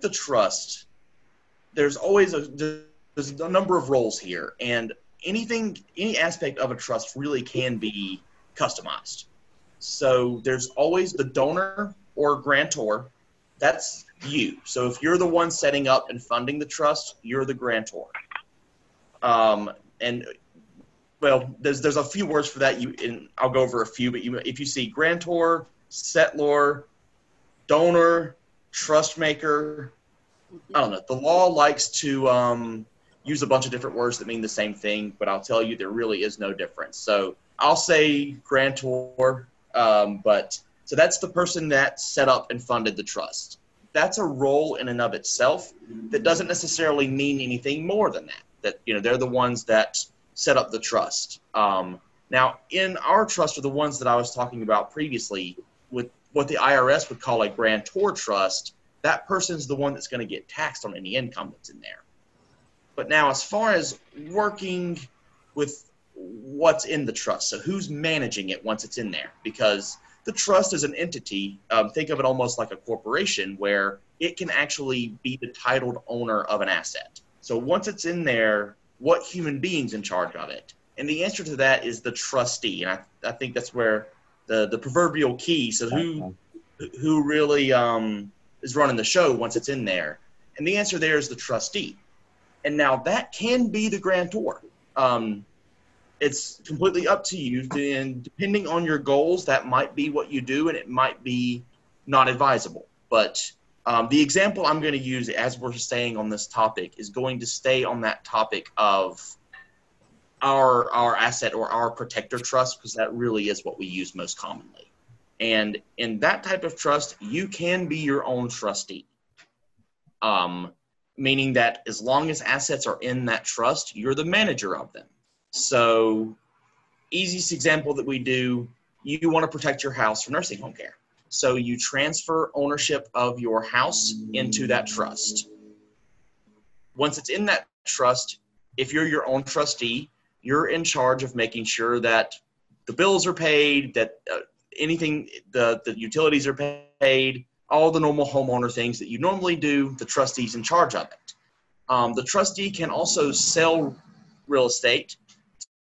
the trust, there's always a there's a number of roles here, and anything any aspect of a trust really can be customized. So there's always the donor or grantor. That's you. So if you're the one setting up and funding the trust, you're the grantor. Um, and well, there's there's a few words for that. You and I'll go over a few, but you if you see grantor, settlor, donor, trust maker, I don't know. The law likes to um, use a bunch of different words that mean the same thing, but I'll tell you there really is no difference. So I'll say grantor, um, but so that's the person that set up and funded the trust. That's a role in and of itself that doesn't necessarily mean anything more than that. That you know they're the ones that set up the trust. Um, now, in our trust are the ones that I was talking about previously, with what the IRS would call a grantor trust. That person's the one that's going to get taxed on any income that's in there. But now, as far as working with what's in the trust, so who's managing it once it's in there, because the trust is an entity. Um, think of it almost like a corporation where it can actually be the titled owner of an asset. So once it's in there, what human being's in charge of it? And the answer to that is the trustee. And I, I think that's where the, the proverbial key. So who who really um, is running the show once it's in there? And the answer there is the trustee. And now that can be the grantor. Um, it's completely up to you. And depending on your goals, that might be what you do, and it might be not advisable. But um, the example I'm going to use as we're staying on this topic is going to stay on that topic of our our asset or our protector trust because that really is what we use most commonly. And in that type of trust, you can be your own trustee. Um, meaning that as long as assets are in that trust, you're the manager of them. So, easiest example that we do, you want to protect your house from nursing home care. So you transfer ownership of your house into that trust. Once it's in that trust, if you're your own trustee, you're in charge of making sure that the bills are paid, that uh, anything, the, the utilities are paid, all the normal homeowner things that you normally do, the trustee's in charge of it. Um, the trustee can also sell real estate.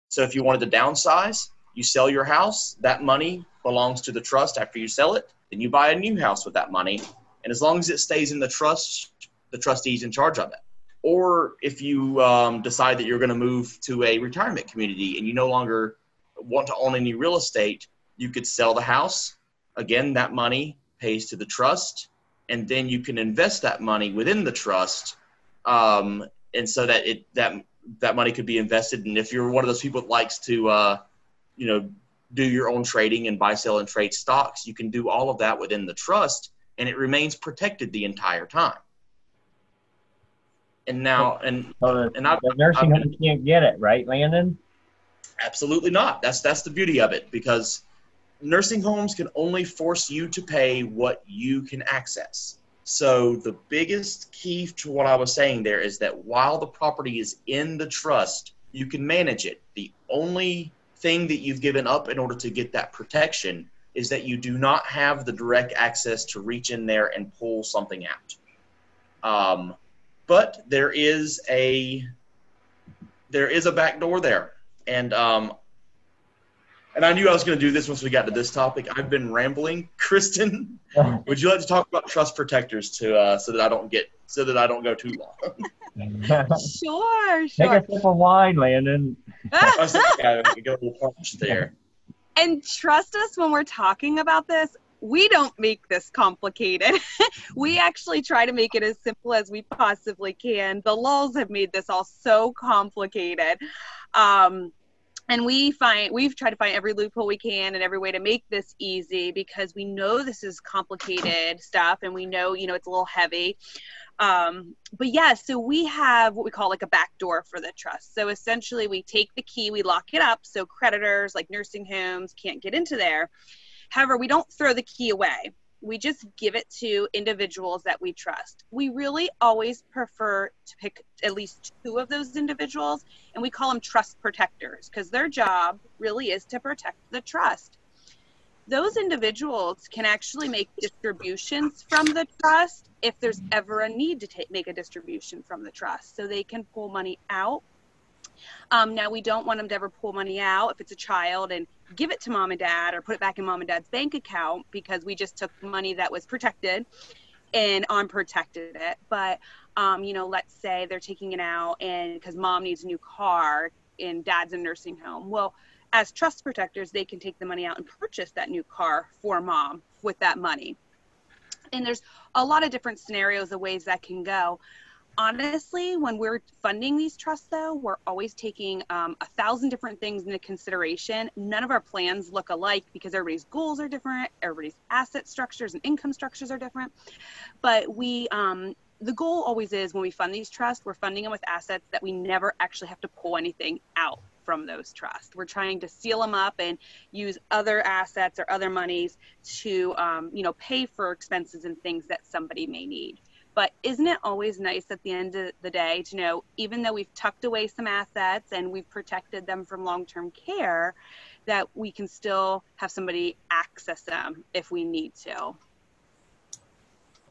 So if you wanted to downsize, you sell your house, that money belongs to the trust after you sell it. Then you buy a new house with that money. And as long as it stays in the trust, the trustee's in charge of it. Or if you um, decide that you're going to move to a retirement community and you no longer want to own any real estate, you could sell the house. Again, that money pays to the trust, and then you can invest that money within the trust, um, and so that it that that money could be invested. And if you're one of those people that likes to, uh, you know, do your own trading and buy, sell, and trade stocks. You can do all of that within the trust, and it remains protected the entire time. And now, and so and I, the nursing home can't get it, right, Landon? Absolutely not. That's that's the beauty of it because nursing homes can only force you to pay what you can access. So the biggest key to what I was saying there is that while the property is in the trust, you can manage it. The only thing that you've given up in order to get that protection is that you do not have the direct access to reach in there and pull something out. Um, but there is a there is a back door there, and um, and I knew I was going to do this once we got to this topic. I've been rambling. Kristen, would you like to talk about trust protectors to uh, so that I don't get so that I don't go too long? sure, sure. Take a sip of wine, Landon. I was thinking I could get a little punch there. And trust us when we're talking about this, we don't make this complicated. we actually try to make it as simple as we possibly can. The laws have made this all so complicated. Um, and we find we've tried to find every loophole we can and every way to make this easy because we know this is complicated stuff and we know you know it's a little heavy um, but yeah, so we have what we call like a back door for the trust. So essentially, we take the key, we lock it up so creditors like nursing homes can't get into there. However, we don't throw the key away. We just give it to individuals that we trust. We really always prefer to pick at least two of those individuals, and we call them trust protectors because their job really is to protect the trust. those individuals can actually make distributions from the trust if there's ever a need to take, make a distribution from the trust. So they can pull money out. Um, now, we don't want them to ever pull money out if it's a child and give it to mom and dad or put it back in mom and dad's bank account because we just took money that was protected and unprotected it. But, um, you know, let's say they're taking it out and because mom needs a new car and dad's in nursing home. Well, as trust protectors, they can take the money out and purchase that new car for mom with that money. And there's a lot of different scenarios of ways that can go. Honestly, when we're funding these trusts, though, we're always taking um, a thousand different things into consideration. None of our plans look alike because everybody's goals are different, everybody's asset structures and income structures are different. But we, um, the goal always is when we fund these trusts, we're funding them with assets that we never actually have to pull anything out from those trusts. We're trying to seal them up and use other assets or other monies to, um, you know, pay for expenses and things that somebody may need. But isn't it always nice at the end of the day to know, even though we've tucked away some assets and we've protected them from long term care, that we can still have somebody access them if we need to?